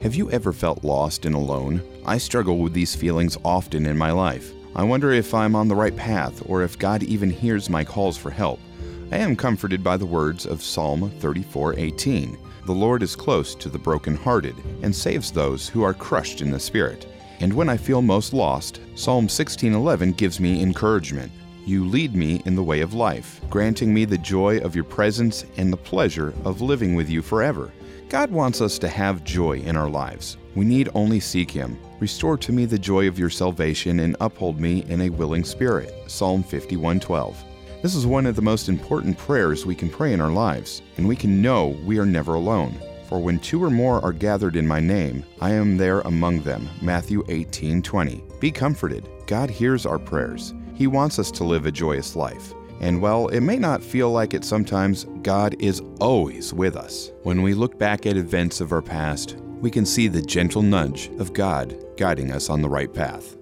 Have you ever felt lost and alone? I struggle with these feelings often in my life. I wonder if I'm on the right path or if God even hears my calls for help. I am comforted by the words of Psalm 34:18. The Lord is close to the brokenhearted and saves those who are crushed in the spirit. And when I feel most lost, Psalm 16:11 gives me encouragement. You lead me in the way of life, granting me the joy of your presence and the pleasure of living with you forever. God wants us to have joy in our lives. We need only seek Him. Restore to me the joy of your salvation and uphold me in a willing spirit. Psalm 51:12. This is one of the most important prayers we can pray in our lives, and we can know we are never alone. For when two or more are gathered in my name, I am there among them. Matthew 18:20. Be comforted. God hears our prayers. He wants us to live a joyous life. And while it may not feel like it sometimes, God is always with us. When we look back at events of our past, we can see the gentle nudge of God guiding us on the right path.